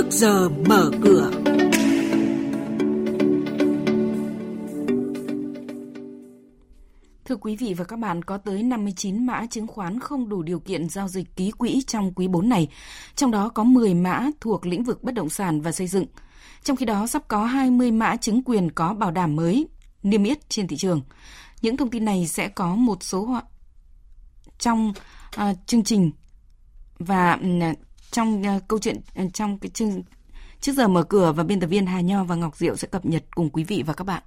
trước giờ mở cửa. Thưa quý vị và các bạn, có tới 59 mã chứng khoán không đủ điều kiện giao dịch ký quỹ trong quý 4 này, trong đó có 10 mã thuộc lĩnh vực bất động sản và xây dựng. Trong khi đó, sắp có 20 mã chứng quyền có bảo đảm mới niêm yết trên thị trường. Những thông tin này sẽ có một số trong uh, chương trình và uh, trong uh, câu chuyện uh, trong cái chương trước giờ mở cửa và biên tập viên Hà Nho và Ngọc Diệu sẽ cập nhật cùng quý vị và các bạn.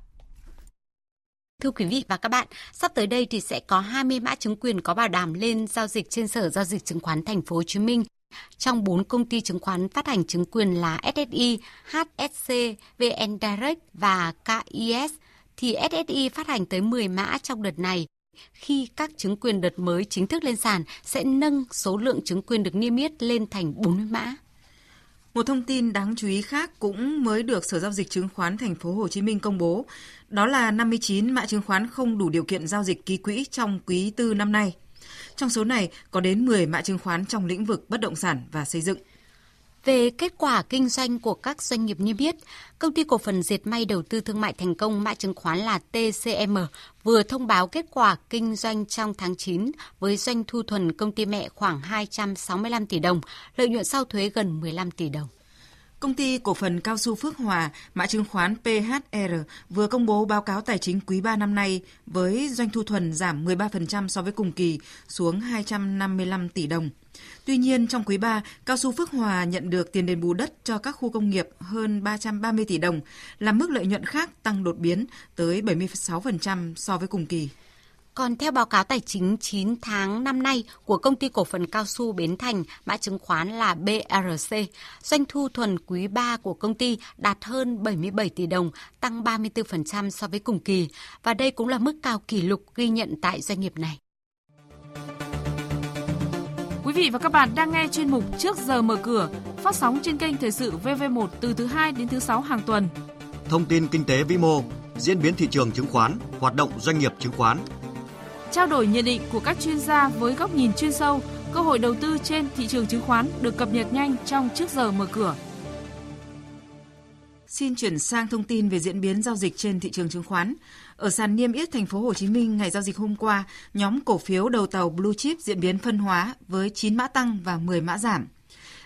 Thưa quý vị và các bạn, sắp tới đây thì sẽ có 20 mã chứng quyền có bảo đảm lên giao dịch trên Sở giao dịch chứng khoán Thành phố Hồ Chí Minh. Trong 4 công ty chứng khoán phát hành chứng quyền là SSI, HSC, VN Direct và KIS thì SSI phát hành tới 10 mã trong đợt này. Khi các chứng quyền đợt mới chính thức lên sàn sẽ nâng số lượng chứng quyền được niêm yết lên thành 40 mã. Một thông tin đáng chú ý khác cũng mới được Sở giao dịch chứng khoán thành phố Hồ Chí Minh công bố, đó là 59 mã chứng khoán không đủ điều kiện giao dịch ký quỹ trong quý tư năm nay. Trong số này có đến 10 mã chứng khoán trong lĩnh vực bất động sản và xây dựng. Về kết quả kinh doanh của các doanh nghiệp niêm yết, công ty cổ phần dệt may đầu tư thương mại thành công mã chứng khoán là TCM vừa thông báo kết quả kinh doanh trong tháng 9 với doanh thu thuần công ty mẹ khoảng 265 tỷ đồng, lợi nhuận sau thuế gần 15 tỷ đồng. Công ty cổ phần cao su Phước Hòa, mã chứng khoán PHR vừa công bố báo cáo tài chính quý 3 năm nay với doanh thu thuần giảm 13% so với cùng kỳ xuống 255 tỷ đồng. Tuy nhiên, trong quý 3, Cao su Phước Hòa nhận được tiền đền bù đất cho các khu công nghiệp hơn 330 tỷ đồng, làm mức lợi nhuận khác tăng đột biến tới 76% so với cùng kỳ. Còn theo báo cáo tài chính 9 tháng năm nay của công ty cổ phần cao su Bến Thành, mã chứng khoán là BRC, doanh thu thuần quý 3 của công ty đạt hơn 77 tỷ đồng, tăng 34% so với cùng kỳ, và đây cũng là mức cao kỷ lục ghi nhận tại doanh nghiệp này. Quý vị và các bạn đang nghe chuyên mục Trước giờ mở cửa, phát sóng trên kênh Thời sự VV1 từ thứ 2 đến thứ 6 hàng tuần. Thông tin kinh tế vĩ mô, diễn biến thị trường chứng khoán, hoạt động doanh nghiệp chứng khoán. Trao đổi nhận định của các chuyên gia với góc nhìn chuyên sâu, cơ hội đầu tư trên thị trường chứng khoán được cập nhật nhanh trong Trước giờ mở cửa. Xin chuyển sang thông tin về diễn biến giao dịch trên thị trường chứng khoán. Ở sàn niêm yết thành phố Hồ Chí Minh ngày giao dịch hôm qua, nhóm cổ phiếu đầu tàu Blue Chip diễn biến phân hóa với 9 mã tăng và 10 mã giảm.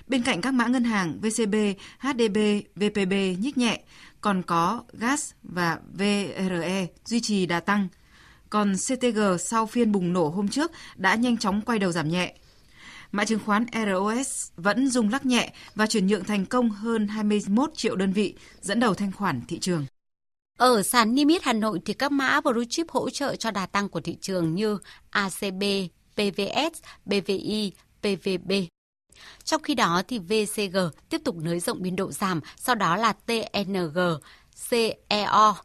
Bên cạnh các mã ngân hàng VCB, HDB, VPB nhích nhẹ, còn có GAS và VRE duy trì đà tăng. Còn CTG sau phiên bùng nổ hôm trước đã nhanh chóng quay đầu giảm nhẹ. Mã chứng khoán ROS vẫn rung lắc nhẹ và chuyển nhượng thành công hơn 21 triệu đơn vị, dẫn đầu thanh khoản thị trường. Ở sàn niêm yết Hà Nội thì các mã blue chip hỗ trợ cho đà tăng của thị trường như ACB, PVS, BVI, PVB. Trong khi đó thì VCG tiếp tục nới rộng biên độ giảm, sau đó là TNG, CEO.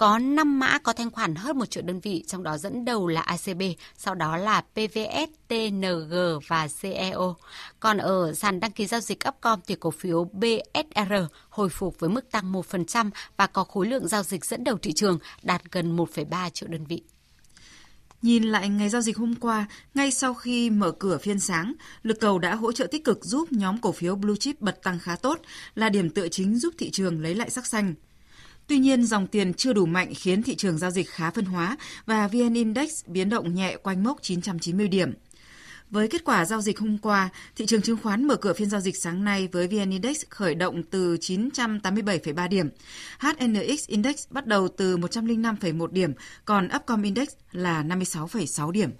Có 5 mã có thanh khoản hơn 1 triệu đơn vị, trong đó dẫn đầu là ACB, sau đó là PVS, TNG và CEO. Còn ở sàn đăng ký giao dịch Upcom thì cổ phiếu BSR hồi phục với mức tăng 1% và có khối lượng giao dịch dẫn đầu thị trường đạt gần 1,3 triệu đơn vị. Nhìn lại ngày giao dịch hôm qua, ngay sau khi mở cửa phiên sáng, lực cầu đã hỗ trợ tích cực giúp nhóm cổ phiếu blue chip bật tăng khá tốt, là điểm tựa chính giúp thị trường lấy lại sắc xanh. Tuy nhiên, dòng tiền chưa đủ mạnh khiến thị trường giao dịch khá phân hóa và VN Index biến động nhẹ quanh mốc 990 điểm. Với kết quả giao dịch hôm qua, thị trường chứng khoán mở cửa phiên giao dịch sáng nay với VN Index khởi động từ 987,3 điểm. HNX Index bắt đầu từ 105,1 điểm, còn Upcom Index là 56,6 điểm.